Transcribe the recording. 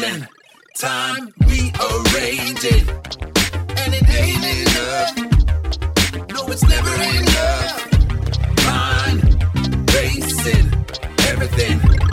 cycling. Time rearranging. And it ain't enough. No, it's never enough. Mind racing. Everything